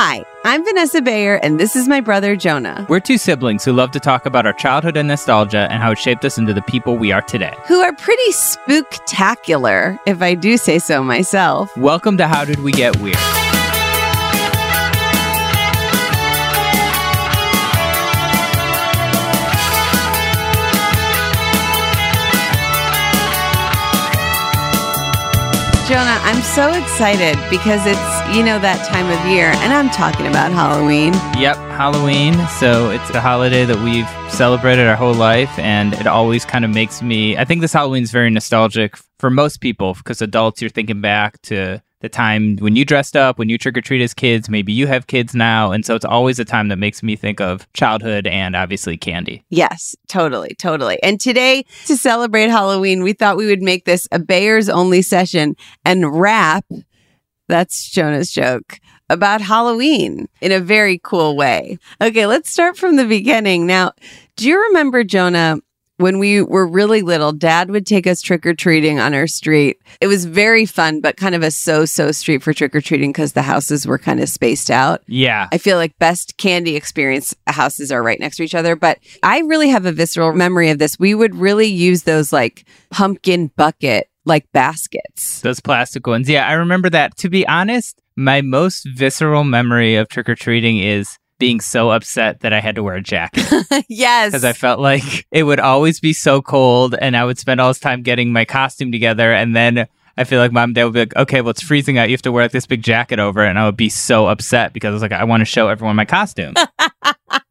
Hi, I'm Vanessa Bayer, and this is my brother Jonah, We're two siblings who love to talk about our childhood and nostalgia and how it shaped us into the people we are today. who are pretty spooktacular, if I do say so myself. Welcome to How Did We Get Weird? Jonah, I'm so excited because it's, you know, that time of year, and I'm talking about Halloween. Yep, Halloween. So it's a holiday that we've celebrated our whole life, and it always kind of makes me. I think this Halloween is very nostalgic for most people because adults, you're thinking back to the time when you dressed up, when you trick or treat as kids. Maybe you have kids now. And so it's always a time that makes me think of childhood and obviously candy. Yes, totally, totally. And today, to celebrate Halloween, we thought we would make this a Bayers only session and rap. That's Jonah's joke about Halloween in a very cool way. Okay, let's start from the beginning. Now, do you remember, Jonah, when we were really little, dad would take us trick or treating on our street. It was very fun, but kind of a so so street for trick or treating because the houses were kind of spaced out. Yeah. I feel like best candy experience houses are right next to each other, but I really have a visceral memory of this. We would really use those like pumpkin bucket like baskets. Those plastic ones. Yeah, I remember that. To be honest, my most visceral memory of trick or treating is being so upset that I had to wear a jacket yes. because I felt like it would always be so cold and I would spend all this time getting my costume together. And then I feel like mom and dad would be like, okay, well, it's freezing out. You have to wear like, this big jacket over. it." And I would be so upset because I was like, I want to show everyone my costume.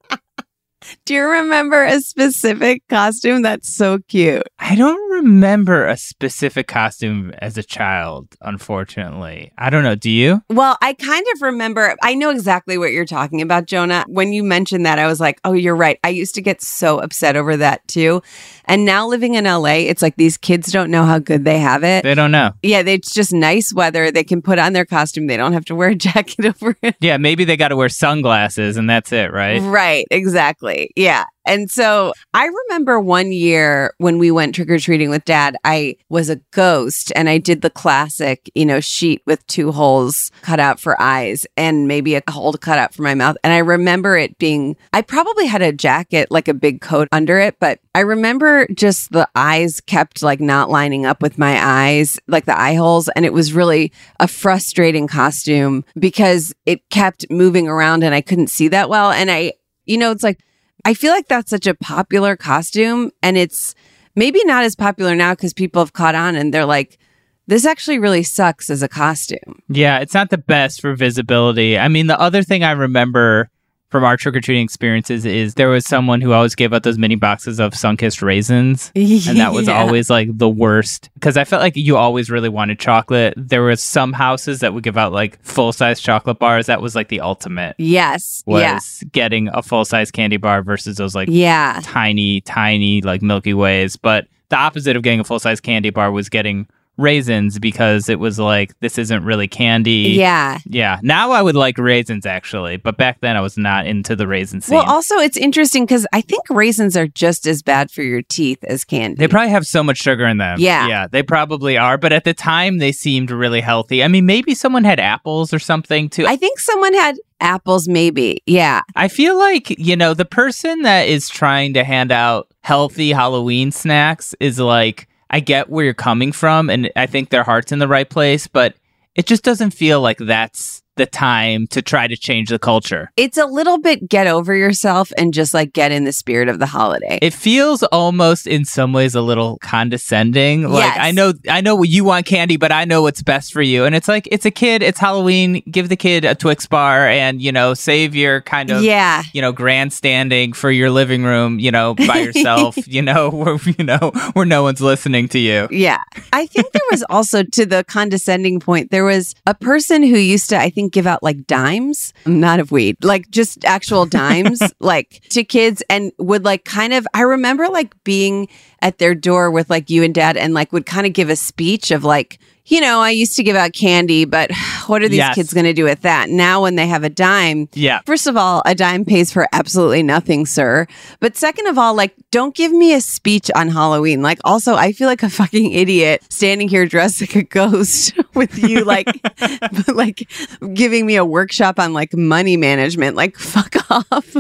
Do you remember a specific costume that's so cute? I don't remember a specific costume as a child, unfortunately. I don't know. Do you? Well, I kind of remember, I know exactly what you're talking about, Jonah. When you mentioned that, I was like, oh, you're right. I used to get so upset over that too. And now living in LA, it's like these kids don't know how good they have it. They don't know. Yeah, they- it's just nice weather. They can put on their costume. They don't have to wear a jacket over it. Yeah, maybe they got to wear sunglasses and that's it, right? Right, exactly. Yeah. And so I remember one year when we went trick or treating with dad, I was a ghost and I did the classic, you know, sheet with two holes cut out for eyes and maybe a hole cut out for my mouth. And I remember it being, I probably had a jacket, like a big coat under it, but I remember just the eyes kept like not lining up with my eyes, like the eye holes. And it was really a frustrating costume because it kept moving around and I couldn't see that well. And I, you know, it's like, I feel like that's such a popular costume and it's maybe not as popular now because people have caught on and they're like, this actually really sucks as a costume. Yeah, it's not the best for visibility. I mean, the other thing I remember from our trick or treating experiences is there was someone who always gave out those mini boxes of sun-kissed raisins, and that was Yeah. always like the worst because I felt like you always really wanted chocolate. There was some houses that would give out like full-size chocolate bars. That was like the ultimate Yes. was yeah. getting a full-size candy bar versus those like Yeah. tiny, tiny like Milky Ways. But the opposite of getting a full-size candy bar was getting raisins because it was like this isn't really candy. Yeah. Yeah. Now I would like raisins actually, but back then I was not into the raisin scene. Well, also it's interesting because I think raisins are just as bad for your teeth as candy. they probably have so much sugar in them. Yeah. Yeah, they probably are. But at the time, they seemed really healthy. I mean, maybe someone had apples or something too. I think someone had apples, maybe. Yeah. I feel like, you know, the person that is trying to hand out healthy Halloween snacks is like, I get where you're coming from, and I think their heart's in the right place, but it just doesn't feel like that's the time to try to change the culture. It's a little bit get over yourself and just like get in the spirit of the holiday. It feels almost in some ways a little condescending. Like Yes. I know I know you want candy, but I know what's best for you. And it's like it's a kid, it's Halloween, give the kid a Twix bar and, you know, save your kind of yeah. you know, grandstanding for your living room, you know, by yourself, you know, where you know, where no one's listening to you. Yeah. I think there was also to the condescending point, there was a person who used to, I think, give out like dimes, not of weed, like just actual dimes, like to kids and would like kind of, I remember like being at their door with like you and dad and like would kind of give a speech of like, you know, I used to give out candy, but what are these Yes. kids going to do with that? Now, when they have a dime, Yeah. First of all, a dime pays for absolutely nothing, sir. But second of all, like, don't give me a speech on Halloween. Like, also, I feel like a fucking idiot standing here dressed like a ghost with you, like, like giving me a workshop on like money management. Like, fuck off.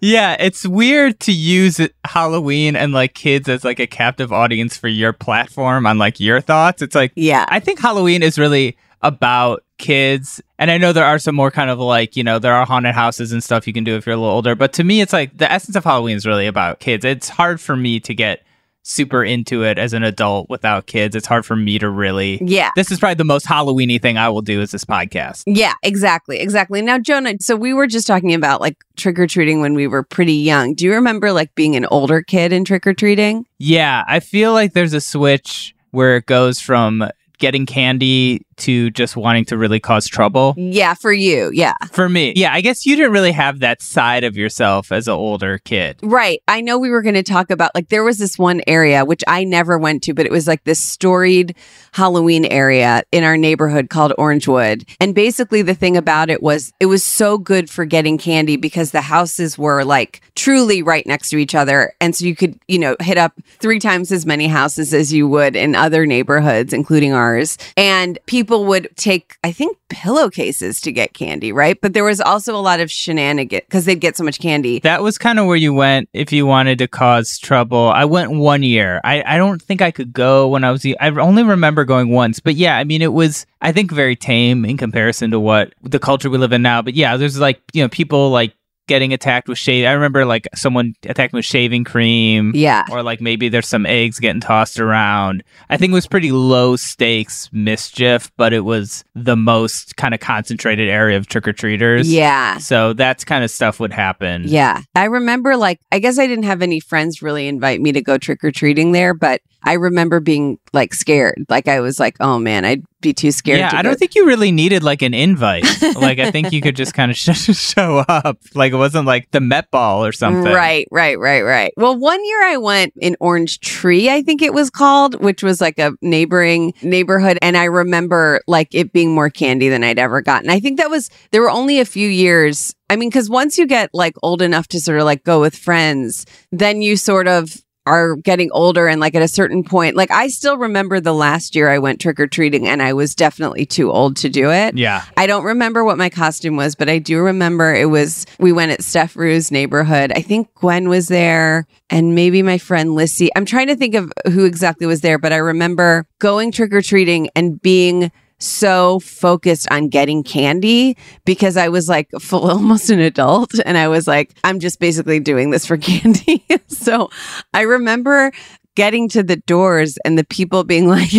Yeah, it's weird to use Halloween and like kids as like a captive audience for your platform on like your thoughts. It's like yeah. I think Halloween is really about kids. And I know there are some more kind of like, you know, there are haunted houses and stuff you can do if you're a little older. But to me, it's like the essence of Halloween is really about kids. It's hard for me to get super into it as an adult without kids. It's hard for me to really. Yeah. This is probably the most Halloweeny thing I will do is this podcast. Yeah, exactly. Exactly. Now, Jonah, so we were just talking about like trick or treating when we were pretty young. Do you remember like being an older kid in trick or treating? Yeah, I feel like there's a switch where it goes from getting candy to just wanting to really cause trouble. Yeah, for you. Yeah. For me, yeah, I guess you didn't really have that side of yourself as an older kid. Right. I know we were going to talk about like there was this one area which I never went to, but it was like this storied Halloween area in our neighborhood called Orangewood. And basically the thing about it was it was so good for getting candy because the houses were like truly right next to each other. And so you could, you know, hit up three times as many houses as you would in other neighborhoods, including ours. And people would take, I think, pillowcases to get candy, right? But there was also a lot of shenanigans because they'd get so much candy. That was kind of where you went if you wanted to cause trouble. I went one year. I, I don't think I could go when I was. I only remember going once. But yeah, I mean, it was, I think, very tame in comparison to what the culture we live in now. But yeah, there's like, you know, people like getting attacked with shade. I remember like someone attacked me with shaving cream. Yeah. Or like maybe there's some eggs getting tossed around. I think it was pretty low stakes mischief, but it was the most kind of concentrated area of trick or treaters. Yeah. So that's kind of stuff would happen. Yeah. I remember like I guess I didn't have any friends really invite me to go trick or treating there, but I remember being like scared. Like I was like, oh man, I'd be too scared. Yeah, to I don't think you really needed like an invite. like I think you could just kind of sh- show up. Like it wasn't like the Met Ball or something. Right, right, right, right. Well, one year I went in Orange Tree, I think it was called, which was like a neighboring neighborhood. And I remember like it being more candy than I'd ever gotten. I think that was, there were only a few years. I mean, because once you get like old enough to sort of like go with friends, then you sort of are getting older and like at a certain point like i still remember the last year i went trick-or-treating and i was definitely too old to do it Yeah. I don't remember what my costume was, but I do remember it was we went at Steph Rue's neighborhood. I think Gwen was there and maybe my friend Lissy. I'm trying to think of who exactly was there, but I remember going trick or treating and being so focused on getting candy because I was like full almost an adult and I was like I'm just basically doing this for candy. so I remember getting to the doors and the people being like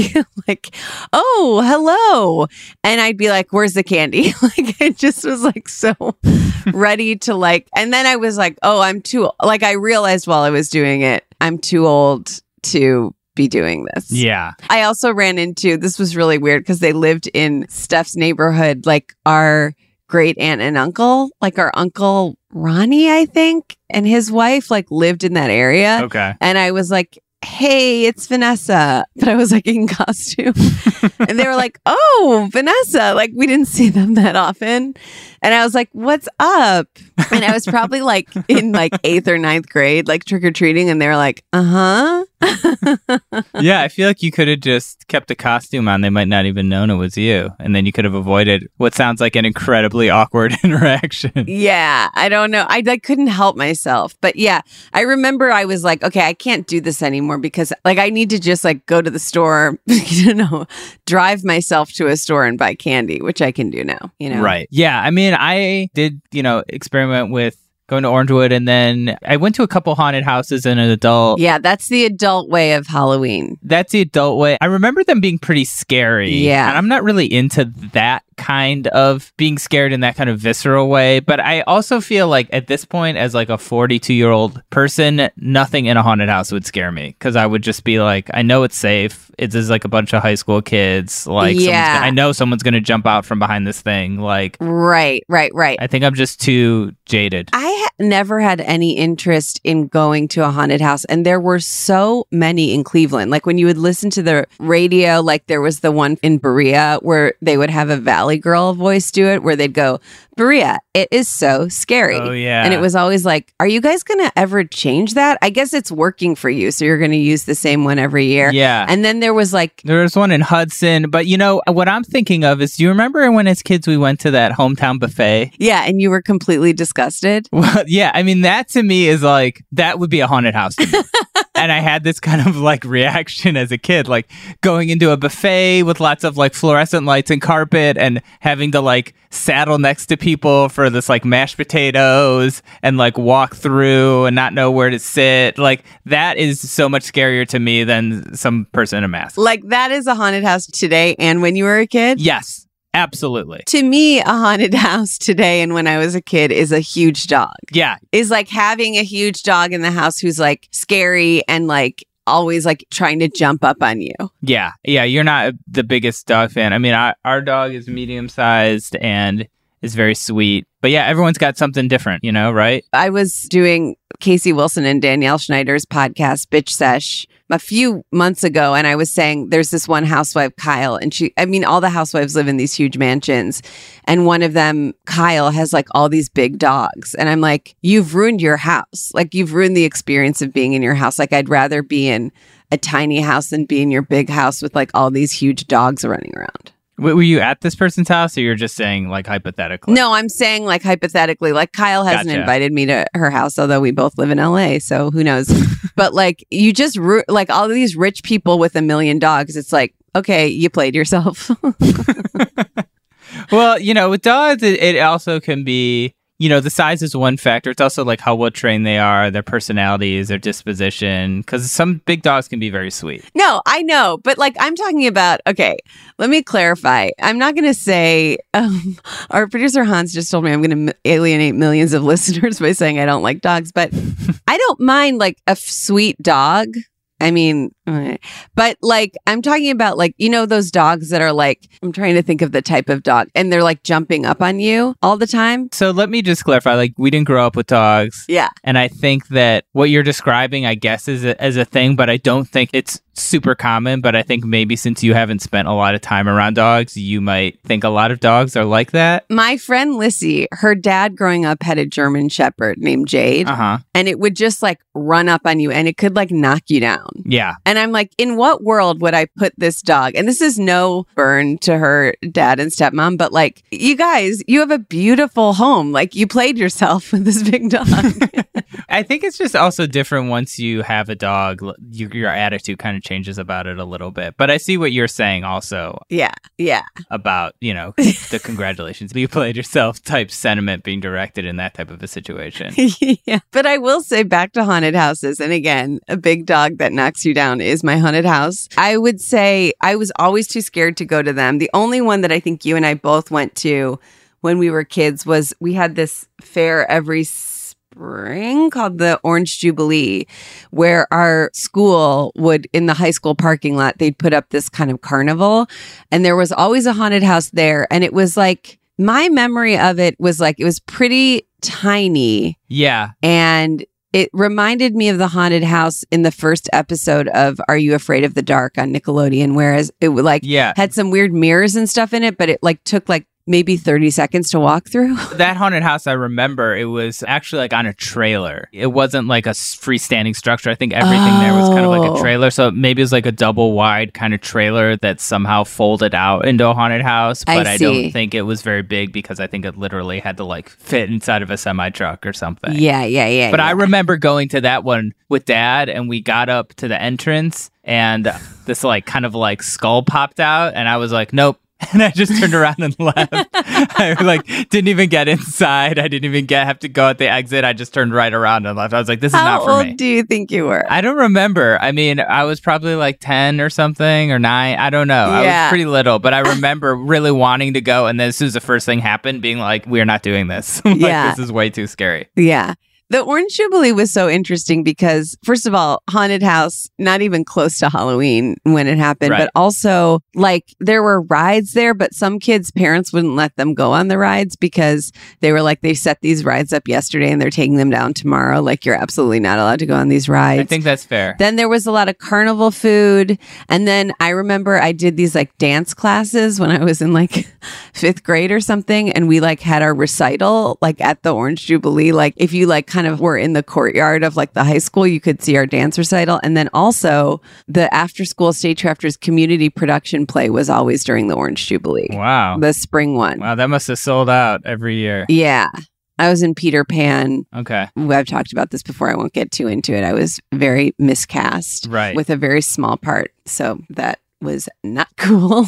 like oh hello and I'd be like where's the candy like I just was like so ready to like and then I was like oh I'm too like I realized while I was doing it I'm too old to be doing this Yeah. I also ran into this was really weird because they lived in Steph's neighborhood, like our great aunt and uncle, like our uncle Ronnie, I think, and his wife like lived in that area. Okay. And I was like, Hey, it's Vanessa. But I was like in costume. and they were like, Oh, Vanessa. Like we didn't see them that often. And I was like, What's up? And I was probably like in like eighth or ninth grade, like trick or treating. And they were like, Uh huh. yeah, I feel like you could have just kept a costume on. They might not even known it was you. And then you could have avoided what sounds like an incredibly awkward interaction. Yeah, I don't know. I like couldn't help myself. But yeah, I remember I was like, okay, I can't do this anymore because like I need to just like go to the store, you know, drive myself to a store and buy candy, which I can do now, you know. Right. Yeah. I mean, I did, you know, experiment with going to Orangewood and then I went to a couple haunted houses as an adult. Yeah, that's the adult way of Halloween. That's the adult way. I remember them being pretty scary. Yeah. And I'm not really into that kind of being scared in that kind of visceral way. But I also feel like at this point, as like a 42 year old person, nothing in a haunted house would scare me because I would just be like, I know it's safe. It's just like a bunch of high school kids. Like, Yeah. gonna- I know someone's going to jump out from behind this thing. Like, Right, right, right. I think I'm just too jaded. I ha- never had any interest in going to a haunted house, and there were so many in Cleveland. Like when you would listen to the radio, like there was the one in Berea where they would have a Valley Girl voice do it, where they'd go, Berea, it is so scary. Oh, yeah. And it was always like, are you guys going to ever change that? I guess it's working for you. So you're going to use the same one every year. Yeah. And then there was like, There was one in Hudson, but you know what I'm thinking of is do you remember when as kids we went to that hometown buffet? yeah, and you were completely disgusted. Well, yeah, I mean that to me is like that would be a haunted house. and I had this kind of like reaction as a kid, like going into a buffet with lots of like fluorescent lights and carpet and having to like saddle next to people for this like mashed potatoes and like walk through and not know where to sit. Like that is so much scarier to me than some person in a mask. Like that is a haunted house today and when you were a kid. Yes, absolutely. To me, a haunted house today and when I was a kid is a huge dog. Yeah, Is like having a huge dog in the house who's like scary and like always like trying to jump up on you. Yeah, yeah, you're not the biggest dog fan. I mean, I, our dog is medium sized and is very sweet. But yeah, everyone's got something different, you know, right? I was doing Casey Wilson and Danielle Schneider's podcast, Bitch Sesh, a few months ago. And I was saying there's this one housewife, Kyle, and she, I mean, all the housewives live in these huge mansions. And one of them, Kyle, has like all these big dogs. And I'm like, you've ruined your house. Like, you've ruined the experience of being in your house. Like, I'd rather be in a tiny house than be in your big house with like all these huge dogs running around. Were you at this person's house or you're just saying like hypothetically? No, I'm saying like hypothetically, like Kyle hasn't Gotcha. invited me to her house, although we both live in LA, so who knows? but like you just ru- like all these rich people with a million dogs. It's like okay, you played yourself. Well, you know, with dogs, it, it also can be, you know, the size is one factor. It's also like how well trained they are, their personalities, their disposition. Because some big dogs can be very sweet. no, I know, but like I'm talking about. Okay, let me clarify. I'm not going to say. Um, our producer Hans just told me I'm going to alienate millions of listeners by saying I don't like dogs, but I don't mind like a f- sweet dog. I mean, eh. but like I'm talking about like you know those dogs that are like I'm trying to think of the type of dog and they're like jumping up on you all the time. So let me just clarify like we didn't grow up with dogs. Yeah. And I think that what you're describing, I guess, is a, as a thing, but I don't think it's super common. But I think maybe since you haven't spent a lot of time around dogs, you might think a lot of dogs are like that. My friend Lissy, her dad growing up had a German shepherd named Jade Uh huh. and it would just like run up on you and it could like knock you down. Yeah. And I'm like, in what world would I put this dog? And this is no burn to her dad and stepmom, but like, you guys, you have a beautiful home. Like, you played yourself with this big dog. I think it's just also different once you have a dog. Your, your attitude kind of changes about it a little bit. But I see what you're saying also yeah. Yeah. about, you know, the congratulations, you played yourself type sentiment being directed in that type of a situation. yeah. But I will say back to haunted houses. And again, a big dog that knocks you down is my haunted house. I would say I was always too scared to go to them. The only one that I think you and I both went to when we were kids was we had this fair every spring called the Orange Jubilee, where our school would, in the high school parking lot, they'd put up this kind of carnival. And there was always a haunted house there. And it was like, my memory of it was like, it was pretty tiny Yeah. and it reminded me of the haunted house in the first episode of Are You Afraid of the Dark on Nickelodeon, whereas it like Yeah. had some weird mirrors and stuff in it, but it like took like maybe 30 seconds to walk through. That haunted house, I remember, it was actually like on a trailer. It wasn't like a freestanding structure. I think everything there was kind of like Oh. a trailer. So maybe it was like a double wide kind of trailer that somehow folded out into a haunted house. I But I, see. don't think it was very big because I think it literally had to like fit inside of a semi truck or something. yeah, yeah, yeah. But I remember going to that one with dad, and we got up to the entrance, and this like kind of like skull popped out, and I was like, nope. And I just turned around and left. I like didn't even get inside. I didn't even get have to go at the exit. I just turned right around and left. I was like, this is How not for me." How old do you think you were? I don't remember. I mean, I was probably like 10 or something or 9. I don't know. I was pretty little, but I remember really wanting to go. And then as soon as the first thing happened, being like, we're not doing this. like, Yeah. This is way too scary. Yeah. The Orange Jubilee was so interesting because, first of all, haunted house, not even close to Halloween when it happened, Right. but also like there were rides there, but some kids' parents wouldn't let them go on the rides because they were like, they set these rides up yesterday and they're taking them down tomorrow. Like, you're absolutely not allowed to go on these rides. I think that's fair. Then there was a lot of carnival food. And then I remember I did these like dance classes when I was in like fifth grade or something. And we like had our recital like at the Orange Jubilee. Like if you like kind of were in the courtyard of like the high school, you could see our dance recital. And then also the after school stage crafters community production play was always during the Orange Jubilee, wow. the spring one. Wow, that must have sold out every year. Yeah. I was in Peter Pan. Okay. I've talked about this before. I won't get too into it. I was very miscast Right. with a very small part. So that was not cool.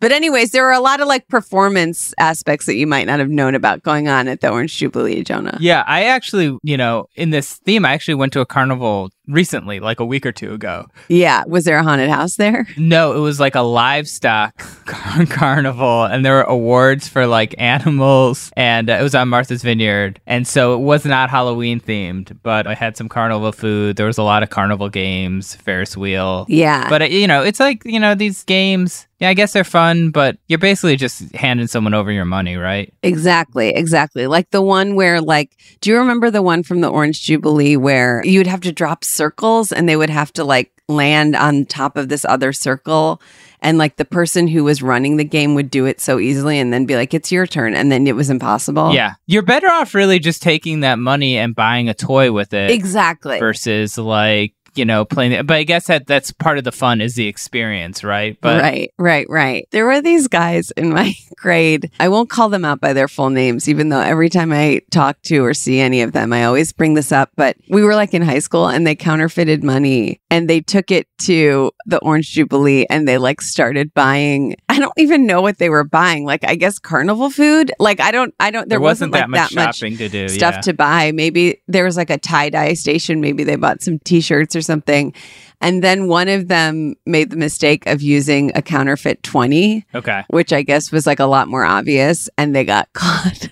but anyways, there were a lot of like performance aspects that you might not have known about going on at the Orange Jubilee, Jonah. Yeah, I actually, you know, in this theme, I actually went to a carnival recently, like a week or two ago. Yeah. Was there a haunted house there? No, it was like a livestock car- carnival, and there were awards for like animals, and uh, it was on Martha's Vineyard. And so it was not Halloween themed, but I had some carnival food. There was a lot of carnival games, Ferris wheel. Yeah. But, uh, you know, it's like, you know, these games, yeah, I guess they're fun, but you're basically just handing someone over your money, right? Exactly, exactly. Like the one where, like, do you remember the one from the Orange Jubilee where you'd have to drop circles and they would have to like land on top of this other circle? And like the person who was running the game would do it so easily and then be like, it's your turn. And then it was impossible. Yeah. You're better off really just taking that money and buying a toy with it Exactly. versus like, you know, playing. But I guess that that's part of the fun is the experience, right? But right, right, right. There were these guys in my grade. I won't call them out by their full names, even though every time I talk to or see any of them, I always bring this up. But we were like in high school and they counterfeited money and they took it to the Orange Jubilee and they like started buying. I don't even know what they were buying. Like, I guess carnival food. Like, I don't, I don't, there, there wasn't, like that much that much shopping to do. stuff yeah. to buy. Maybe there was like a tie dye station. Maybe they bought some t shirts or something. And then one of them made the mistake of using a counterfeit 20, Okay. which I guess was like a lot more obvious. And they got caught.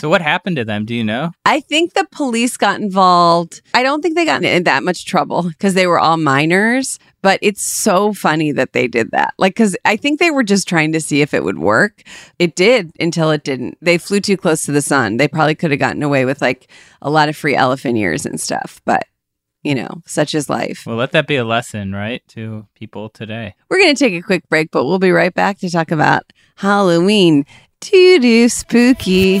So what happened to them? Do you know? I think the police got involved. I don't think they got in that much trouble because they were all minors, but it's so funny that they did that. Like, because I think they were just trying to see if it would work. It did until it didn't. They flew too close to the sun. They probably could have gotten away with like a lot of free elephant ears and stuff, but you know, such is life. Well, let that be a lesson, right, to people today. We're going to take a quick break, but we'll be right back to talk about Halloween. Doo doo spooky.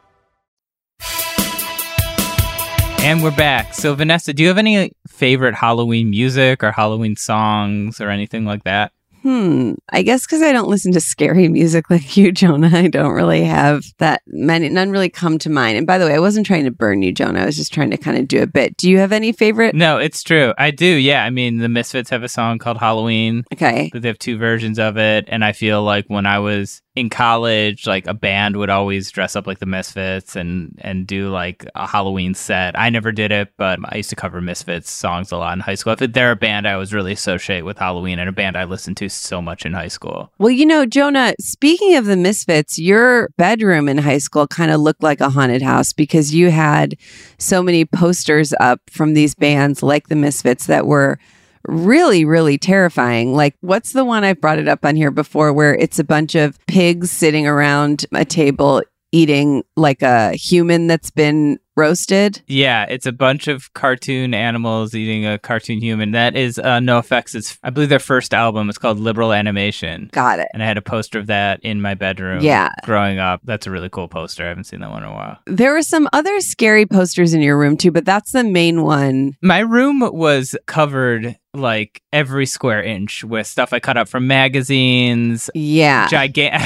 And we're back. So, Vanessa, do you have any favorite Halloween music or Halloween songs or anything like that? Hmm. I guess because I don't listen to scary music like you, Jonah, I don't really have that many. None really come to mind. And by the way, I wasn't trying to burn you, Jonah. I was just trying to kind of do a bit. Do you have any favorite? No, it's true. I do. Yeah. I mean, the Misfits have a song called Halloween. Okay. They have two versions of it. And I feel like when I was in college, like a band would always dress up like the Misfits and and do like a Halloween set. I never did it, but I used to cover Misfits songs a lot in high school. If they're a band I was really associate with Halloween and a band I listened to so much in high school. Well, you know, Jonah, speaking of the Misfits, your bedroom in high school kind of looked like a haunted house because you had so many posters up from these bands like the Misfits that were really, really terrifying. Like, what's the one I've brought it up on here before where it's a bunch of pigs sitting around a table eating like a human that's been roasted? Yeah, it's a bunch of cartoon animals eating a cartoon human. That is uh, NOFX. It's I believe their first album. It's called Liberal Animation. Got it. And I had a poster of that in my bedroom. Yeah. growing up. That's a really cool poster. I haven't seen that one in a while. There were some other scary posters in your room too, but that's the main one. My room was covered like every square inch with stuff I cut up from magazines. Yeah. Gigantic.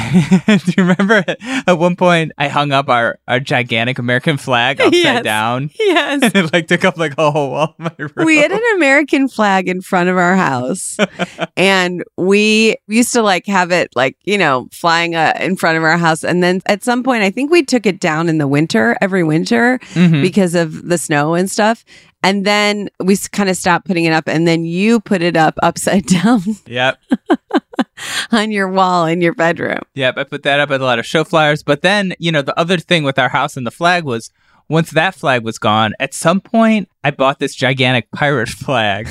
Do you remember at one point I hung up our, our gigantic American flag up upside Yes. down. Yes. And it like took up like a whole wall of my room. we had an American flag in front of our house, and we used to like have it like you know flying uh, in front of our house. And then at some point, I think we took it down in the winter every winter Mhm. because of the snow and stuff. And then we kind of stopped putting it up, and then you put it up upside down Yep. on your wall in your bedroom. Yep, I put that up at a lot of show flyers. But then, you know, the other thing with our house and the flag was once that flag was gone, at some point I bought this gigantic pirate flag.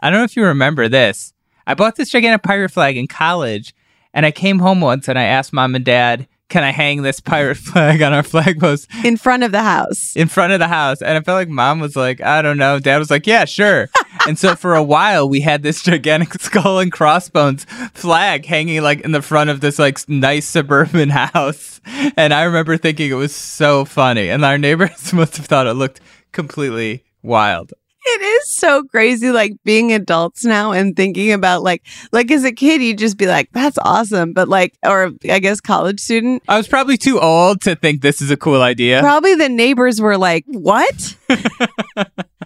I don't know if you remember this. I bought this gigantic pirate flag in college, and I came home once and I asked mom and dad, can I hang this pirate flag on our flag post in front of the house? in front of the house? And I felt like mom was like, I don't know. Dad was like, yeah, sure. and so for a while, we had this gigantic skull and crossbones flag hanging like in the front of this like nice suburban house. And I remember thinking it was so funny. And our neighbors must have thought it looked completely wild. It is so crazy, like being adults now and thinking about like, like as a kid, you'd just be like, "That's awesome," but like, or I guess college student, I was probably too old to think this is a cool idea. probably the neighbors were like, "What?"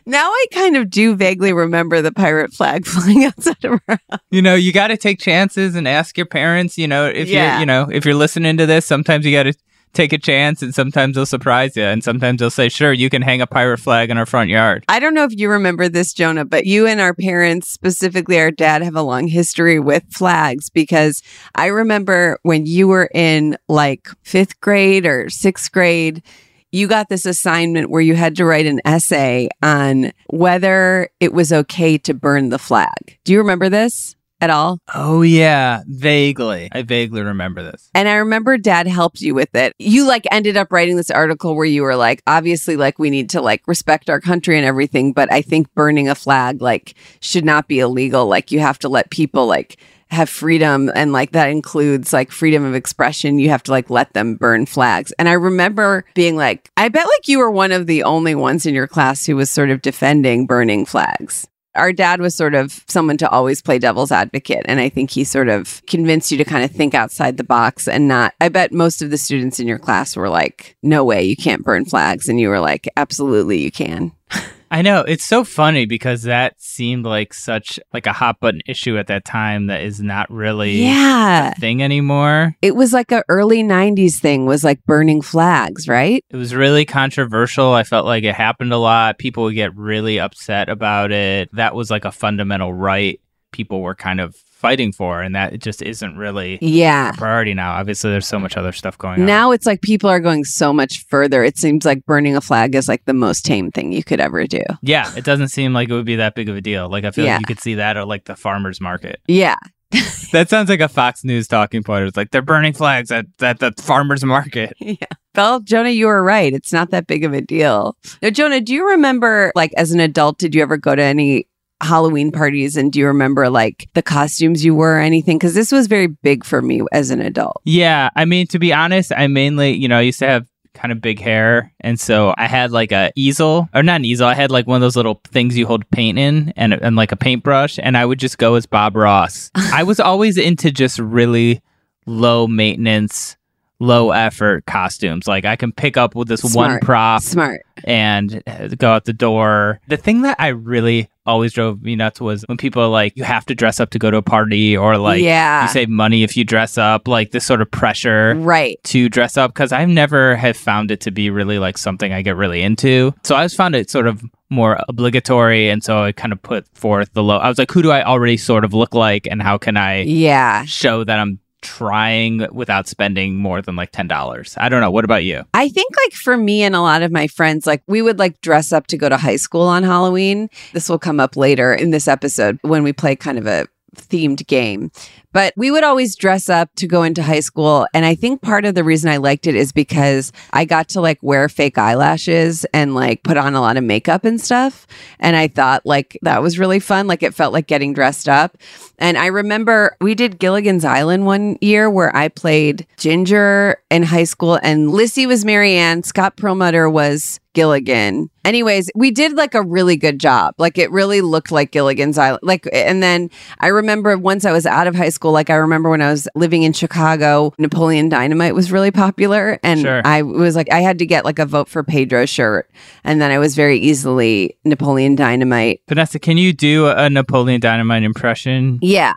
Now I kind of do vaguely remember the pirate flag flying outside of our house. you know, you got to take chances and ask your parents. You know, if Yeah. you're, you know, if you're listening to this, sometimes you got to take a chance, and sometimes they'll surprise you, and sometimes they'll say, "Sure, you can hang a pirate flag in our front yard." I don't know if you remember this, Jonah, but you and our parents, specifically our dad, have a long history with flags because I remember when you were in like fifth grade or sixth grade, you got this assignment where you had to write an essay on whether it was okay to burn the flag. Do you remember this at all? Oh yeah, vaguely. I vaguely remember this. And I remember dad helped you with it. You like ended up writing this article where you were like, obviously, like we need to like respect our country and everything, but I think burning a flag like should not be illegal. Like you have to let people like have freedom and like that includes like freedom of expression. You have to like let them burn flags. And I remember being like, I bet like you were one of the only ones in your class who was sort of defending burning flags our dad was sort of someone to always play devil's advocate. And I think he sort of convinced you to kind of think outside the box and not. I bet most of the students in your class were like, no way, you can't burn flags. And you were like, absolutely, you can. I know it's so funny because that seemed like such like a hot button issue at that time that is not really Yeah. a thing anymore. It was like a early 90s thing, was like burning flags, right? It was really controversial. I felt like it happened a lot. People would get really upset about it. That was like a fundamental right people were kind of fighting for, and that just isn't really Yeah. a priority now. Obviously, there's so much other stuff going on. Now it's like people are going so much further. It seems like burning a flag is like the most tame thing you could ever do. yeah, it doesn't seem like it would be that big of a deal. Like I feel Yeah. like you could see that at like the farmers market. Yeah. That sounds like a Fox News talking point. It's like they're burning flags at, at the farmers market. Yeah. Well, Jonah, you were right. It's not that big of a deal. Now, Jonah, do you remember, like, as an adult, did you ever go to any Halloween parties? And do you remember, like, the costumes you wore or anything? Because this was very big for me as an adult. Yeah, I mean to be honest, I mainly, you know, I used to have kind of big hair, and so I had like a easel or not an easel. I had like one of those little things you hold paint in, and and like a paintbrush, and I would just go as Bob Ross. I was always into just really low maintenance. Low effort costumes. Like I can pick up with this one prop Smart. and uh, go out the door. The thing that I really always drove me nuts was when people are like, you have to dress up to go to a party, or like, Yeah. you save money if you dress up, like this sort of pressure Right. to dress up. Because I've never have found it to be really like something I get really into. So I just found it sort of more obligatory. And so I kind of put forth the low. I was like, who do I already sort of look like, and how can I Yeah. show that I'm trying without spending more than like $10? I don't know. What about you? I think like for me and a lot of my friends, like we would like dress up to go to high school on Halloween. This will come up later in this episode when we play kind of a themed game. But we would always dress up to go into high school. And I think part of the reason I liked it is because I got to like wear fake eyelashes and like put on a lot of makeup and stuff. And I thought like that was really fun. Like it felt like getting dressed up. And I remember we did Gilligan's Island one year where I played Ginger in high school and Lissy was Mary Ann, Scott Perlmutter was Gilligan. Anyways, we did like a really good job. Like it really looked like Gilligan's Island. Like, and then I remember once I was out of high school, school. Like I remember when I was living in Chicago, Napoleon Dynamite was really popular. And Sure. I was like, I had to get like a vote for Pedro shirt. And then I was very easily Napoleon Dynamite. Vanessa, can you do a Napoleon Dynamite impression? Yeah.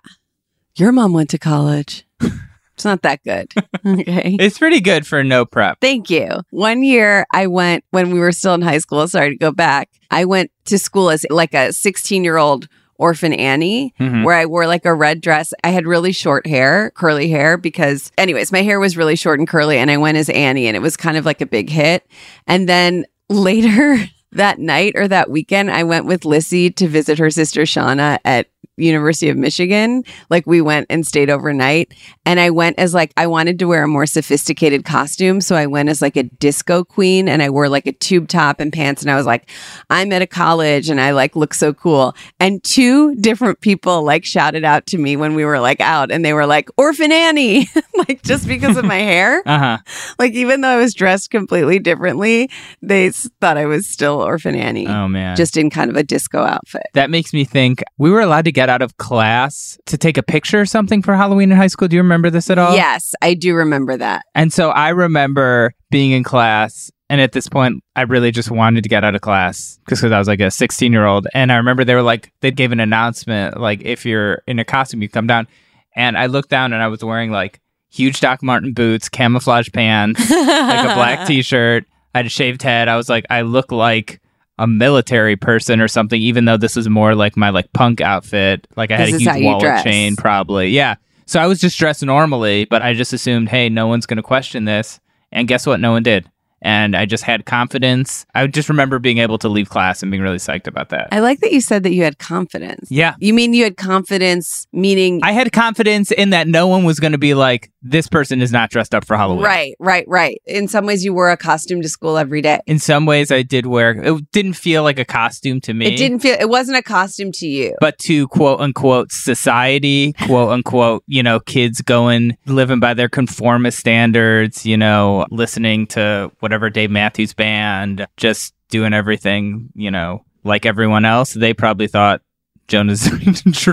Your mom went to college. it's not that good. Okay. It's pretty good for no prep. Thank you. One year I went when we were still in high school. Sorry to go back. I went to school as like a 16 year old orphan Annie Mhm. where I wore like a red dress. I had really short hair, curly hair, because, anyways, my hair was really short and curly. And I went as Annie and it was kind of like a big hit. And then later that night or that weekend, I went with Lissy to visit her sister Shauna at University of Michigan. Like we went and stayed overnight. And I went as like, I wanted to wear a more sophisticated costume. So I went as like a disco queen and I wore like a tube top and pants. And I was like, I'm at a college and I like look so cool. And two different people like shouted out to me when we were like out and they were like, Orphan Annie, like just because of my hair. Uh huh. Like even though I was dressed completely differently, they thought I was still Orphan Annie. Oh man. Just in kind of a disco outfit. that makes me think we were allowed to get out of class to take a picture or something for Halloween in high school. Do you remember this at all? Yes, I do remember that. And so I remember being in class, and at this point, I really just wanted to get out of class because I was like a 16 year old. And I remember they were like, they gave an announcement, like, if you're in a costume, you come down. And I looked down and I was wearing like huge Doc Martin boots, camouflage pants, like a black t shirt. I had a shaved head. I was like, I look like a military person or something, even though this is more like my like punk outfit. Like I had This a huge wallet chain, probably. Yeah. So I was just dressed normally, but I just assumed, hey, no one's going to question this. And guess what? No one did. And I just had confidence. I just remember being able to leave class and being really psyched about that. I like that you said that you had confidence. yeah. You mean you had confidence, meaning I had confidence in that no one was going to be like, this person is not dressed up for Halloween. right, right, right. In some ways, you wore a costume to school every day. In some ways, I did wear it, didn't feel like a costume to me. It didn't feel. It wasn't a costume to you. but to quote unquote society, quote unquote, you know, kids going living by their conformist standards, you know, listening to whatever Dave Matthews band, just doing everything, you know, like everyone else. They probably thought Jonah's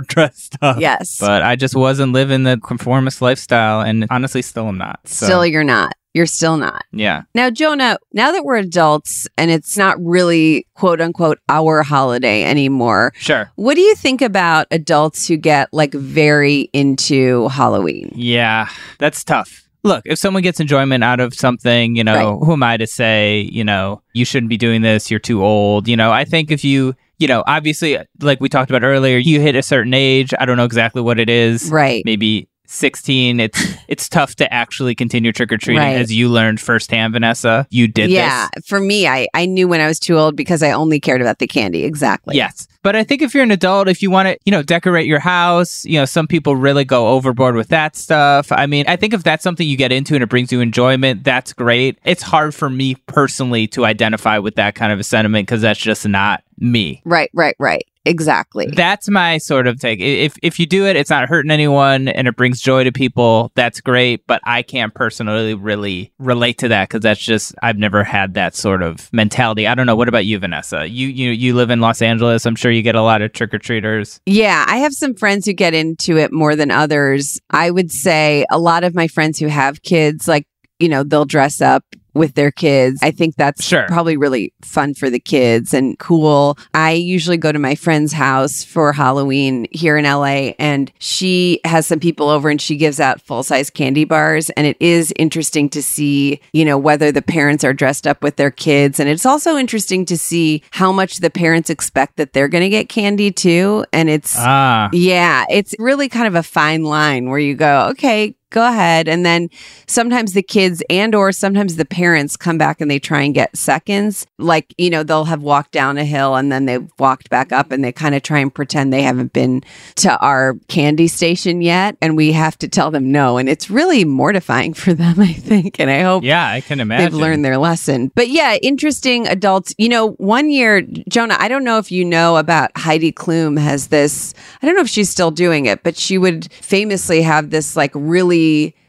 dressed up. yes. But I just wasn't living the conformist lifestyle and honestly still am not. So, Still, you're not. You're still not. yeah. Now, Jonah, now that we're adults and it's not really quote unquote our holiday anymore, Sure. what do you think about adults who get like very into Halloween? Yeah, that's tough. Look, if someone gets enjoyment out of something, you know, who am I to say, you know, you shouldn't be doing this, you're too old. You know, I think if you, you know, obviously, like we talked about earlier, you hit a certain age. I don't know exactly what it is. Right. Maybe 16. It's it's tough to actually continue trick or treating Right. as you learned firsthand, Vanessa. You did yeah. this. For me, I, I knew when I was too old because I only cared about the candy. Exactly. Yes. But I think if you're an adult, if you want to, you know, decorate your house, you know, some people really go overboard with that stuff. I mean, I think if that's something you get into and it brings you enjoyment, that's great. It's hard for me personally to identify with that kind of a sentiment because that's just not me. Right, right, right. Exactly. That's my sort of take. If if you do it, it's not hurting anyone and it brings joy to people. That's great. But I can't personally really relate to that because that's just I've never had that sort of mentality. I don't know. What about you, Vanessa? You you you live in Los Angeles. I'm sure you get a lot of trick or treaters. Yeah, I have some friends who get into it more than others. I would say a lot of my friends who have kids, like, you know, they'll dress up with their kids. I think that's Sure. probably really fun for the kids and cool. I usually go to my friend's house for Halloween here in LA and she has some people over and she gives out full size candy bars. And it is interesting to see, you know, whether the parents are dressed up with their kids. And it's also interesting to see how much the parents expect that they're going to get candy too. And it's, Ah, yeah, it's really kind of a fine line where you go, okay, go ahead. And then sometimes the kids and or sometimes the parents come back and they try and get seconds. Like, you know, they'll have walked down a hill and then they've walked back up and they kind of try and pretend they haven't been to our candy station yet. And we have to tell them no. And it's really mortifying for them, I think. And I hope yeah, I can imagine. They've learned their lesson. But yeah, interesting adults. You know, one year, Jonah, I don't know if you know about Heidi Klum has this, I don't know if she's still doing it, but she would famously have this like really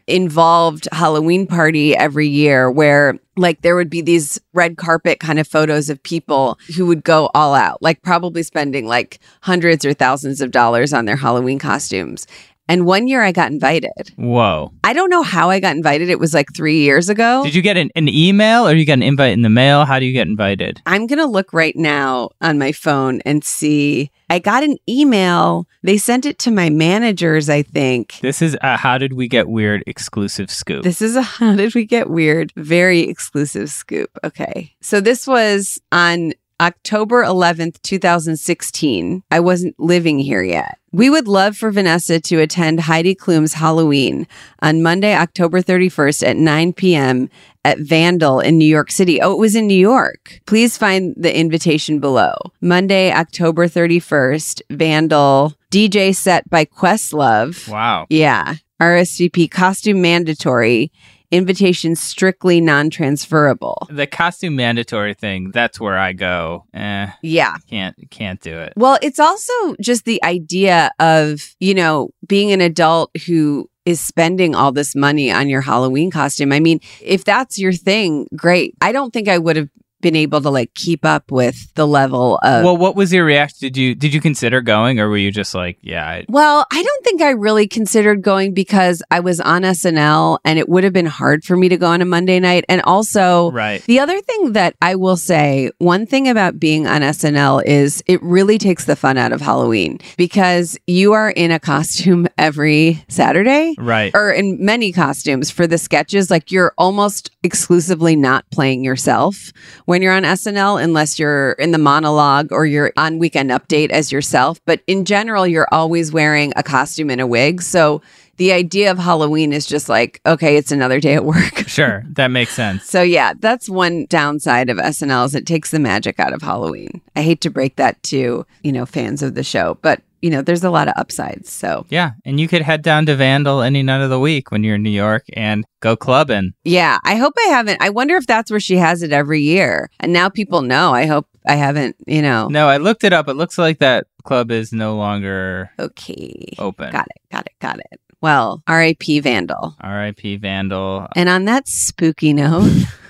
involved Halloween party every year where like there would be these red carpet kind of photos of people who would go all out, like probably spending like hundreds or thousands of dollars on their Halloween costumes. And one year I got invited. Whoa. I don't know how I got invited. It was like three years ago. Did you get an, an email or you get an invite in the mail? How do you get invited? I'm going to look right now on my phone and see. I got an email. They sent it to my managers, I think. This is a How Did We Get Weird exclusive scoop. This is a How Did We Get Weird? Very exclusive scoop. Okay. So this was on October 11th, 2016. I wasn't living here yet. We would love for Vanessa to attend Heidi Klum's Halloween on Monday, October 31st at 9 p.m. at Vandal in New York City. Oh, it was in New York. Please find the invitation below. Monday, October 31st, Vandal, DJ set by Questlove. wow. Yeah. RSVP costume mandatory, invitation strictly non transferable. The costume mandatory thing, that's where I go. Eh, Yeah. can't can't do it. Well, it's also just the idea of, you know, being an adult who is spending all this money on your Halloween costume. I mean, if that's your thing, great. I don't think I would have been able to like keep up with the level of well, what was your reaction? Did you did you consider going or were you just like, yeah, I, Well, I don't think I really considered going because I was on SNL and it would have been hard for me to go on a Monday night. And also, right. the other thing that I will say, one thing about being on SNL is it really takes the fun out of Halloween because you are in a costume every Saturday. Right. Or in many costumes for the sketches, like you're almost exclusively not playing yourself when you're on SNL, unless you're in the monologue or you're on Weekend Update as yourself. But in general, you're always wearing a costume and a wig. So the idea of Halloween is just like, okay, it's another day at work. Sure, that makes sense. So yeah, that's one downside of SNL is it takes the magic out of Halloween. I hate to break that to, you know, fans of the show, but you know, there's a lot of upsides. So Yeah, and you could head down to Vandal any night of the week when you're in New York and go clubbing. yeah, I hope I haven't. I wonder if that's where she has it every year. And now people know. I hope I haven't, you know. No, I looked it up. It looks like that club is no longer Okay. open. Got it. Got it. Got it. Well, RIP Vandal. R.I.P. Vandal. And on that spooky note,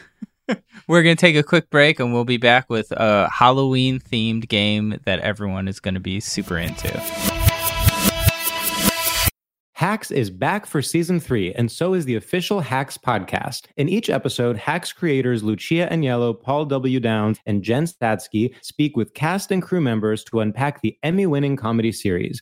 We're going to take a quick break and we'll be back with a Halloween themed game that everyone is going to be super into. Hacks is back for season three, and so is the official Hacks podcast. In each episode, Hacks creators Lucia Aniello, Paul W. Downs, and Jen Statsky speak with cast and crew members to unpack the Emmy winning comedy series.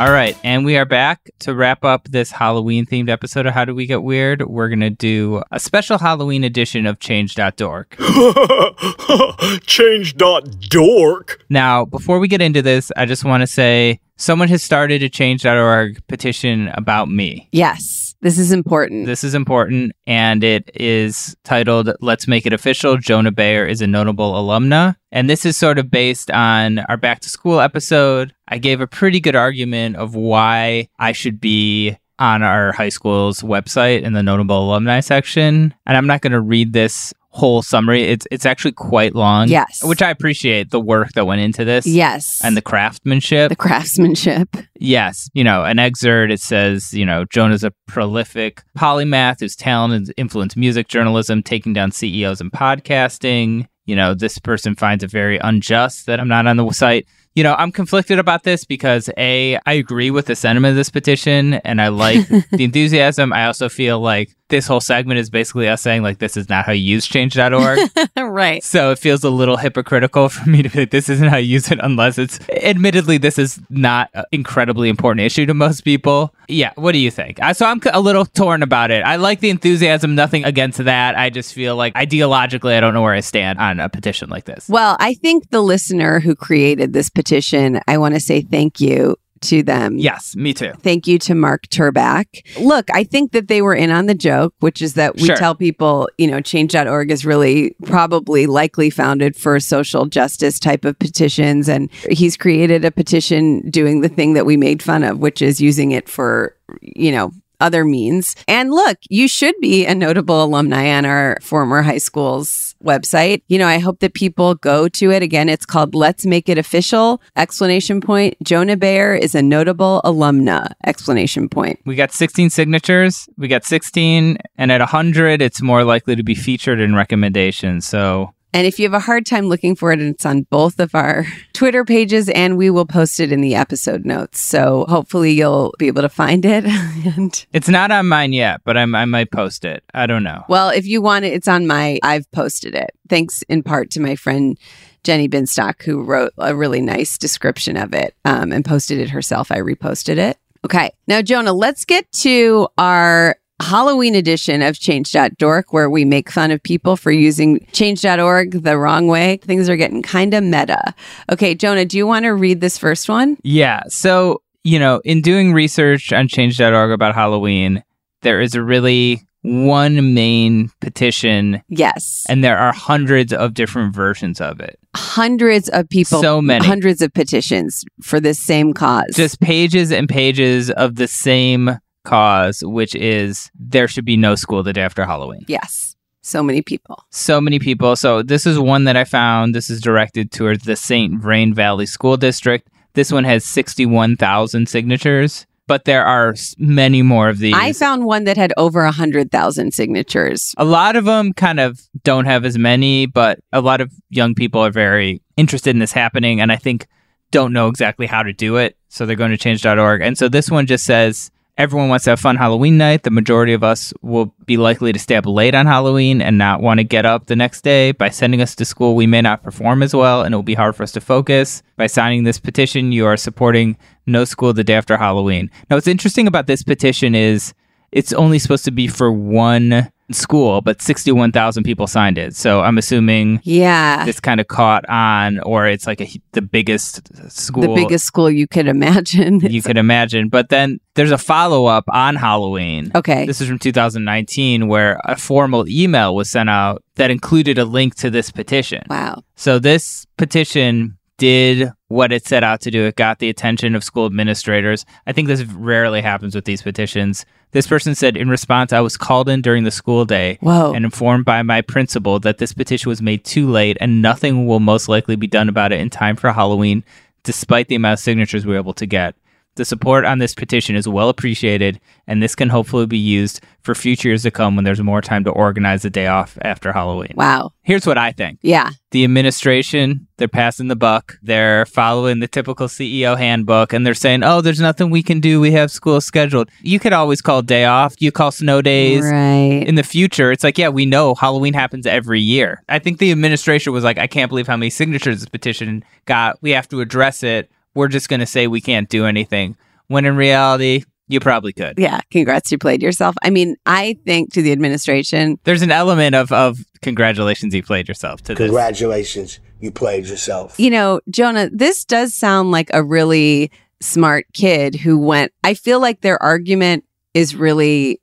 All right, and we are back to wrap up this Halloween themed episode of How Do We Get Weird. We're going to do a special Halloween edition of Change.dork. Change.dork. Now, before we get into this, I just want to say someone has started a Change.org petition about me. Yes, this is important. This is important, and it is titled Let's Make It Official Jonah Bayer is a Notable Alumna. And this is sort of based on our back to school episode. I gave a pretty good argument of why I should be on our high school's website in the notable alumni section. And I'm not going to read this whole summary. It's it's actually quite long. Yes. Which I appreciate the work that went into this. Yes. And the craftsmanship. the craftsmanship. Yes, you know, an excerpt, it says, you know, Jonah's a prolific polymath whose talent has influenced music journalism, taking down CEOs and podcasting. You know, this person finds it very unjust that I'm not on the site. You know, I'm conflicted about this because A, I agree with the sentiment of this petition and I like the enthusiasm. I also feel like this whole segment is basically us saying, like, this is not how you use change.org. right. So it feels a little hypocritical for me to be like, this isn't how you use it unless it's, admittedly, this is not an incredibly important issue to most people. Yeah, what do you think? I, so I'm a little torn about it. I like the enthusiasm, nothing against that. I just feel like ideologically, I don't know where I stand on a petition like this. Well, I think the listener who created this petition, I want to say thank you to them. Yes, me too. Thank you to Mark Turback. Look, I think that they were in on the joke, which is that we Sure. tell people, you know, change.org is really probably likely founded for social justice type of petitions. And he's created a petition doing the thing that we made fun of, which is using it for, you know, other means. And look, you should be a notable alumni on our former high school's website. You know, I hope that people go to it. Again, it's called Let's Make It Official. Explanation point. Jonah Bayer is a notable alumna. Explanation point. We got 16 signatures. We got 16, and at 100, it's more likely to be featured in recommendations. So And if you have a hard time looking for it, it's on both of our Twitter pages and we will post it in the episode notes. So hopefully you'll be able to find it. and it's not on mine yet, but I'm, I might post it. I don't know. well, if you want it, it's on my, I've posted it. Thanks in part to my friend Jenny Binstock, who wrote a really nice description of it um, and posted it herself. I reposted it. Okay. Now, Jonah, let's get to our Halloween edition of Change.dork, where we make fun of people for using Change.org the wrong way. Things are getting kind of meta. Okay, Jonah, do you want to read this first one? Yeah. So, you know, in doing research on change.org about Halloween, there is a really one main petition, Yes. and there are hundreds of different versions of it. Hundreds of people, So many. hundreds of petitions for this same cause. Just pages and pages of the same cause, which is there should be no school the day after Halloween. yes. So many people. so many people. So this is one that I found. This is directed towards the St. Vrain Valley School District. This one has 61,000 signatures, but there are many more of these. I found one that had over a hundred thousand signatures. a lot of them kind of don't have as many, but a lot of young people are very interested in this happening and I think don't know exactly how to do it. So they're going to change.org. And so this one just says everyone wants to have fun Halloween night. The majority of us will be likely to stay up late on Halloween and not want to get up the next day. By sending us to school, we may not perform as well and it will be hard for us to focus. By signing this petition, you are supporting no school the day after Halloween. Now, what's interesting about this petition is it's only supposed to be for one school, but 61,000 people signed it. So I'm assuming Yeah. this kind of caught on, or it's like a, the biggest school the biggest school you could imagine. you could imagine. But then there's a follow up on Halloween. Okay. This is from 2019, where a formal email was sent out that included a link to this petition. wow. So this petition did what it set out to do. It got the attention of school administrators. I think this rarely happens with these petitions. This person said, in response, I was called in during the school day Whoa. and informed by my principal that this petition was made too late and nothing will most likely be done about it in time for Halloween, despite the amount of signatures we were able to get. The support on this petition is well appreciated, and this can hopefully be used for future years to come when there's more time to organize the day off after Halloween. Wow. Here's what I think. Yeah. The administration, they're passing the buck. They're following the typical CEO handbook and they're saying, oh, there's nothing we can do. We have school scheduled. You could always call day off. You call snow days. Right. In the future, it's like, yeah, we know Halloween happens every year. I think the administration was like, I can't believe how many signatures this petition got. We have to address it. We're just going to say we can't do anything. When in reality, you probably could. Yeah. Congrats, you played yourself. I mean, I think to the administration, There's an element of, of congratulations, you played yourself to this. Congratulations, you played yourself. you know, Jonah, this does sound like a really smart kid who went. I feel like their argument is really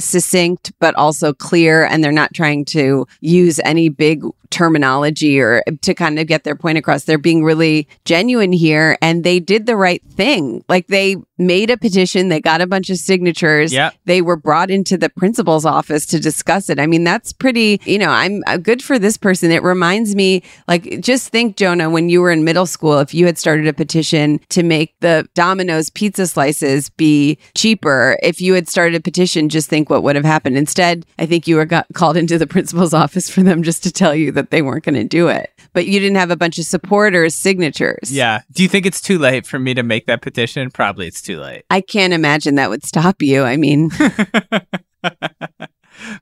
succinct but also clear and they're not trying to use any big terminology or to kind of get their point across they're being really genuine here and they did the right thing. Like they made a petition they got a bunch of signatures. Yep. they were brought into the principal's office to discuss it. I mean that's pretty you know i'm uh, good for this person. It reminds me like just think jonah when you were in middle school if you had started a petition to make the domino's pizza slices be cheaper if you had started a petition just think what would have happened. Instead i think you were got called into the principal's office for them just to tell you that they weren't going to do it but you didn't have a bunch of supporters signatures Yeah. Do you think it's too late for me to make that petition? Probably it's too late. i can't imagine that would stop you i mean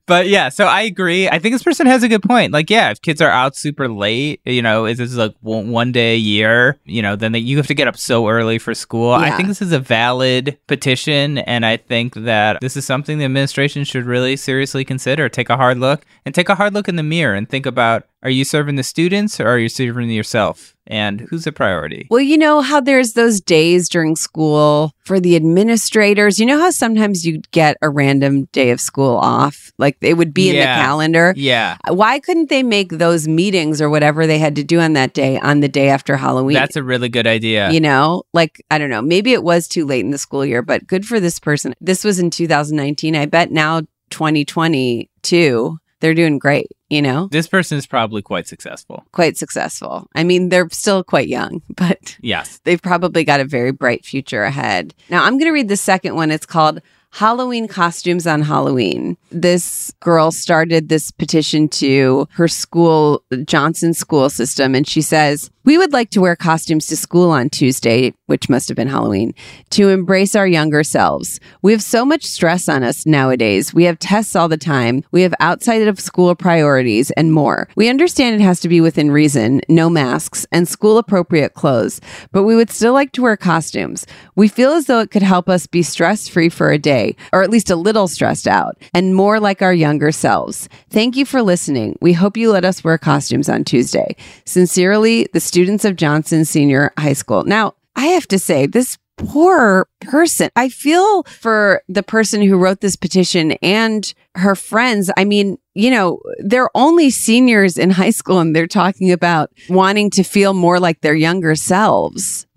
But yeah, so I agree. I think this person has a good point. Like, yeah, if kids are out super late, you know, is this like one, one day a year, you know, then they, you have to get up so early for school. I think this is a valid petition. And I think that this is something the administration should really seriously consider. Take a hard look and take a hard look in the mirror and think about are you serving the students or are you serving yourself? And who's the priority? Well, you know how there's those days during school for the administrators. You know how sometimes you get a random day of school off? Like it would be in the calendar. Yeah. Why couldn't they make those meetings or whatever they had to do on that day on the day after Halloween? That's a really good idea. You know, like, I don't know, maybe it was too late in the school year, but good for this person. This was in 2019. I bet now 2022, they're doing great, you know, this person is probably quite successful. quite successful. I mean, they're still quite young, but Yes. they've probably got a very bright future ahead. Now, I'm going to read the second one. It's called Halloween Costumes on Halloween. This girl started this petition to her school, Johnson school system, and she says, We would like to wear costumes to school on Tuesday, which must have been Halloween, to embrace our younger selves. We have so much stress on us nowadays. We have tests all the time. We have outside of school priorities and more. We understand it has to be within reason, no masks, and school appropriate clothes, but we would still like to wear costumes. We feel as though it could help us be stress free for a day, or at least a little stressed out, and more like our younger selves. Thank you for listening. We hope you let us wear costumes on Tuesday. Sincerely, the students of Johnson Senior High School. Now, I have to say, this poor person. I feel for the person who wrote this petition and her friends. I mean, you know, they're only seniors in high school and they're talking about wanting to feel more like their younger selves.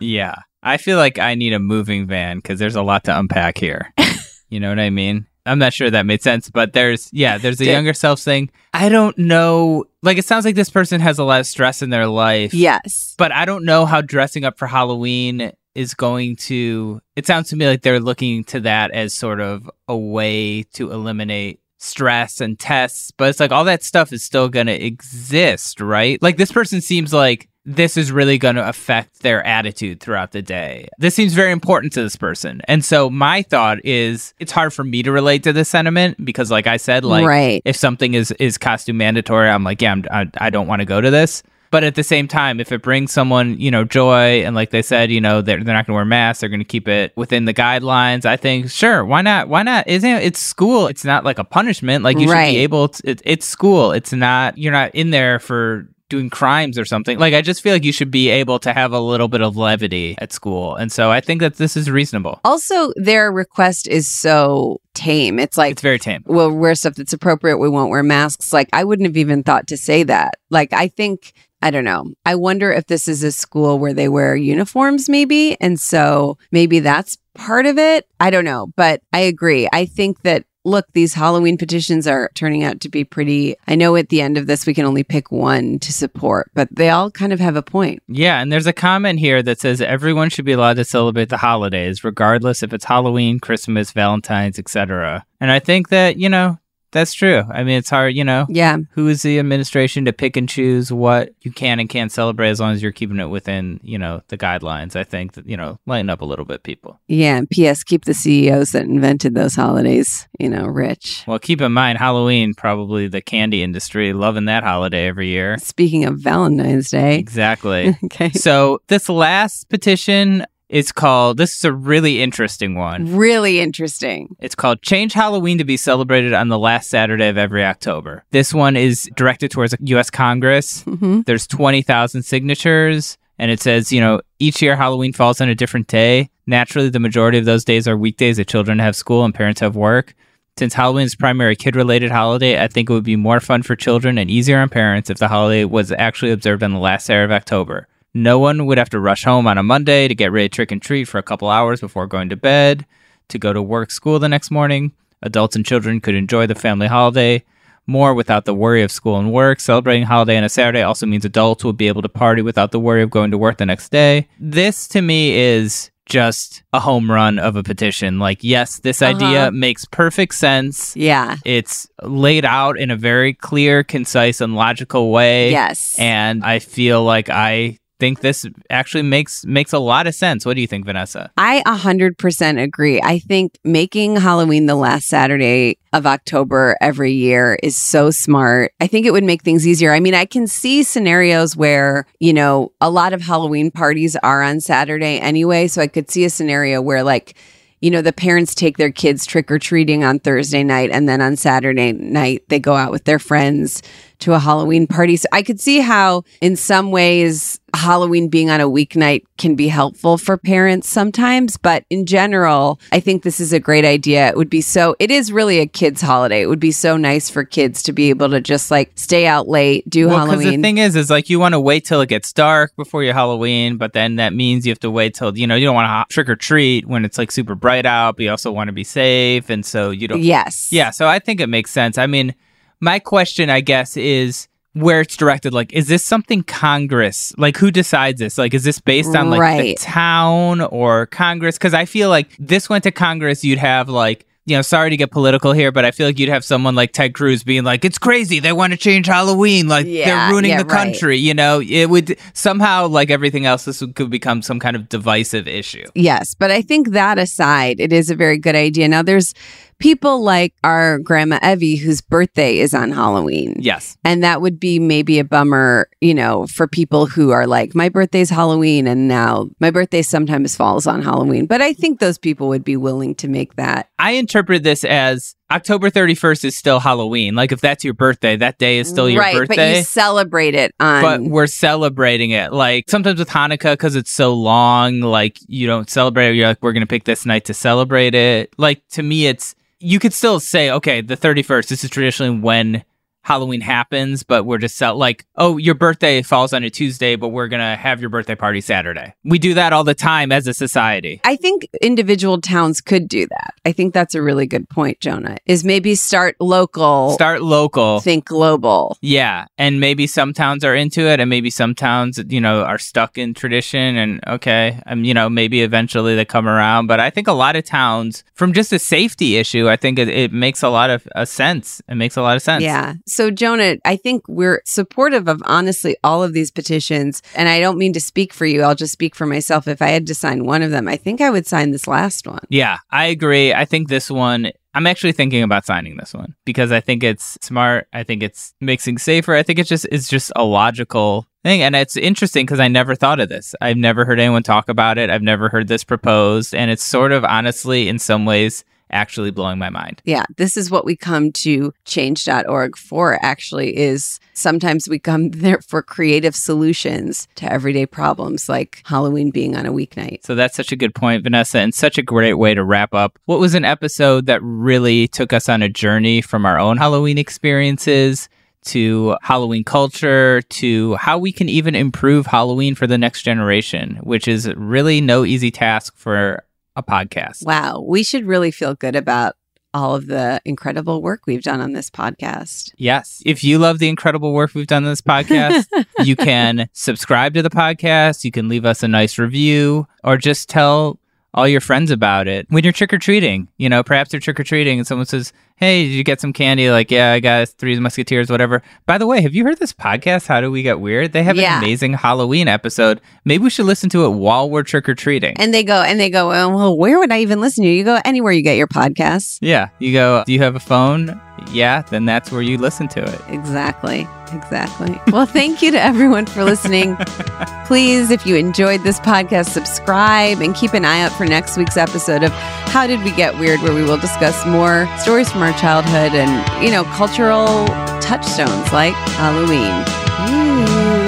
Yeah. I feel like I need a moving van because there's a lot to unpack here. you know what I mean? I'm not sure that made sense, but there's, yeah, there's a younger self saying, I don't know. Like, it sounds like this person has a lot of stress in their life. yes. But I don't know how dressing up for Halloween is going to. It sounds to me like they're looking to that as sort of a way to eliminate stress and tests. But it's like all that stuff is still going to exist, right? Like this person seems like this is really going to affect their attitude throughout the day. This seems very important to this person. And so my thought is it's hard for me to relate to this sentiment because like I said like Right. if something is is costume mandatory, I'm like, yeah, I'm, I, I don't want to go to this. But at the same time, if it brings someone, you know, joy, and like they said, you know, they're, they're not going to wear masks, they're going to keep it within the guidelines. I think, sure, why not? Why not? Isn't it? It's school. It's not like a punishment. Like you should be able to. It, it's school. It's not. You're not in there for doing crimes or something. Like I just feel like you should be able to have a little bit of levity at school, and so I think that this is reasonable. Also, their request is so tame. It's like, It's very tame. we'll wear stuff that's appropriate. We won't wear masks. Like, I wouldn't have even thought to say that. Like, I think, I don't know. I wonder if this is a school where they wear uniforms, maybe. And so maybe that's part of it. I don't know. But I agree. I think that look, these Halloween petitions are turning out to be pretty. I know at the end of this, we can only pick one to support, but they all kind of have a point. Yeah, and there's a comment here that says everyone should be allowed to celebrate the holidays, regardless if it's Halloween, Christmas, Valentine's, etc. And I think that, you know, that's true. I mean, it's hard, you know. Yeah. Who is the administration to pick and choose what you can and can't celebrate as long as you're keeping it within, you know, the guidelines? I think that, you know, lighten up a little bit, people. Yeah. And P.S. Keep the CEOs that invented those holidays, you know, rich. Well, keep in mind, Halloween, probably the candy industry, loving that holiday every year. Speaking of Valentine's Day. Exactly. okay. So, this last petition is called, this is a really interesting one. Really interesting. It's called Change Halloween to be celebrated on the last Saturday of every October. This one is directed towards U.S. Congress. Mhm. There's 20,000 signatures, and it says, you know, each year Halloween falls on a different day. Naturally, the majority of those days are weekdays that children have school and parents have work. Since Halloween is primary kid related holiday, I think it would be more fun for children and easier on parents if the holiday was actually observed on the last Saturday of October. No one would have to rush home on a Monday to get ready to trick and treat for a couple hours before going to bed, to go to work, school the next morning. Adults and children could enjoy the family holiday more without the worry of school and work. Celebrating holiday on a Saturday also means adults will be able to party without the worry of going to work the next day. This to me is just a home run of a petition. Like, yes, this Uh-huh. idea makes perfect sense. Yeah. It's laid out in a very clear, concise, and logical way. Yes. And I feel like I think this actually makes makes a lot of sense. What do you think, Vanessa? I 100% agree. I think making Halloween the last Saturday of October every year is so smart. I think it would make things easier. I mean, I can see scenarios where, you know, a lot of Halloween parties are on Saturday anyway. So I could see a scenario where, like, you know, the parents take their kids trick or treating on Thursday night and then on Saturday night they go out with their friends to a Halloween party. So I could see how, in some ways, Halloween being on a weeknight can be helpful for parents sometimes. But in general, I think this is a great idea. It would be so, it is really a kids' holiday. It would be so nice for kids to be able to just like stay out late, do Well, Halloween. the thing is, is like you want to wait till it gets dark before your Halloween, but then that means you have to wait till you know you don't want to trick or treat when it's like super bright out, but you also want to be safe, and so you don't. Yes. Yeah. So I think it makes sense. I mean, my question, I guess, is where it's directed. Like, is this something Congress? Like, who decides this? Like, is this based on like Right. the town or Congress? Because I feel like this went to Congress, you'd have like. You know, sorry to get political here, but I feel like you'd have someone like Ted Cruz being like, "It's crazy. They want to change Halloween. Like Yeah, they're ruining yeah, the right. country." You know, it would somehow, like everything else, this could become some kind of divisive issue. Yes, but I think that aside, it is a very good idea. Now, there's people like our grandma Evie whose birthday is on Halloween. Yes. And that would be maybe a bummer, you know, for people who are like, my birthday's Halloween and now my birthday sometimes falls on Halloween. But I think those people would be willing to make that. I interpret this as October 31st is still Halloween. Like if that's your birthday, that day is still your right, but birthday. you celebrate it on. but we're celebrating it. Like sometimes with Hanukkah, because it's so long, like you don't celebrate it. You're like, we're going to pick this night to celebrate it. Like to me, it's, you could still say, okay, the 31st, this is traditionally when Halloween happens, but we're just sell- like, oh, your birthday falls on a Tuesday, but we're going to have your birthday party Saturday. We do that all the time as a society. I think individual towns could do that. I think that's a really good point, Jonah. Is maybe start local, Start local. think global. Yeah, and maybe some towns are into it, and maybe some towns, you know, are stuck in tradition. And okay, um, you know, maybe eventually they come around. But I think a lot of towns, from just a safety issue, I think it, it makes a lot of uh, sense. It makes a lot of sense. Yeah. So, Jonah, I think we're supportive of honestly all of these petitions. And I don't mean to speak for you. I'll just speak for myself. If I had to sign one of them, I think I would sign this last one. Yeah, I agree. I think this one. I'm actually thinking about signing this one because I think it's smart. I think it's things safer. I think it's just it's just a logical thing, and it's interesting because I never thought of this. I've never heard anyone talk about it. I've never heard this proposed, and it's sort of honestly, in some ways, actually blowing my mind. Yeah, this is what we come to change.org for actually is sometimes we come there for creative solutions to everyday problems like Halloween being on a weeknight. So that's such a good point, Vanessa, and such a great way to wrap up. What was an episode that really took us on a journey from our own Halloween experiences to Halloween culture to how we can even improve Halloween for the next generation, which is really no easy task for a podcast. Wow, we should really feel good about all of the incredible work we've done on this podcast. Yes. If you love the incredible work we've done on this podcast, you can subscribe to the podcast. You can leave us a nice review or just tell all your friends about it. When you're trick or treating, you know, perhaps you're trick or treating and someone says, Hey, did you get some candy? Like, yeah, I got three musketeers, whatever. By the way, have you heard this podcast? How do we get weird? They have Yeah. an amazing Halloween episode. Maybe we should listen to it while we're trick or treating. And they go, and they go, well, well, where would I even listen to you? You go anywhere you get your podcasts. Yeah. You go, Do you have a phone? Yeah. Then that's where you listen to it. Exactly. Exactly. Well, thank you to everyone for listening. Please, if you enjoyed this podcast, subscribe and keep an eye out for next week's episode of How Did We Get Weird, where we will discuss more stories from our childhood and, you know, cultural touchstones like Halloween.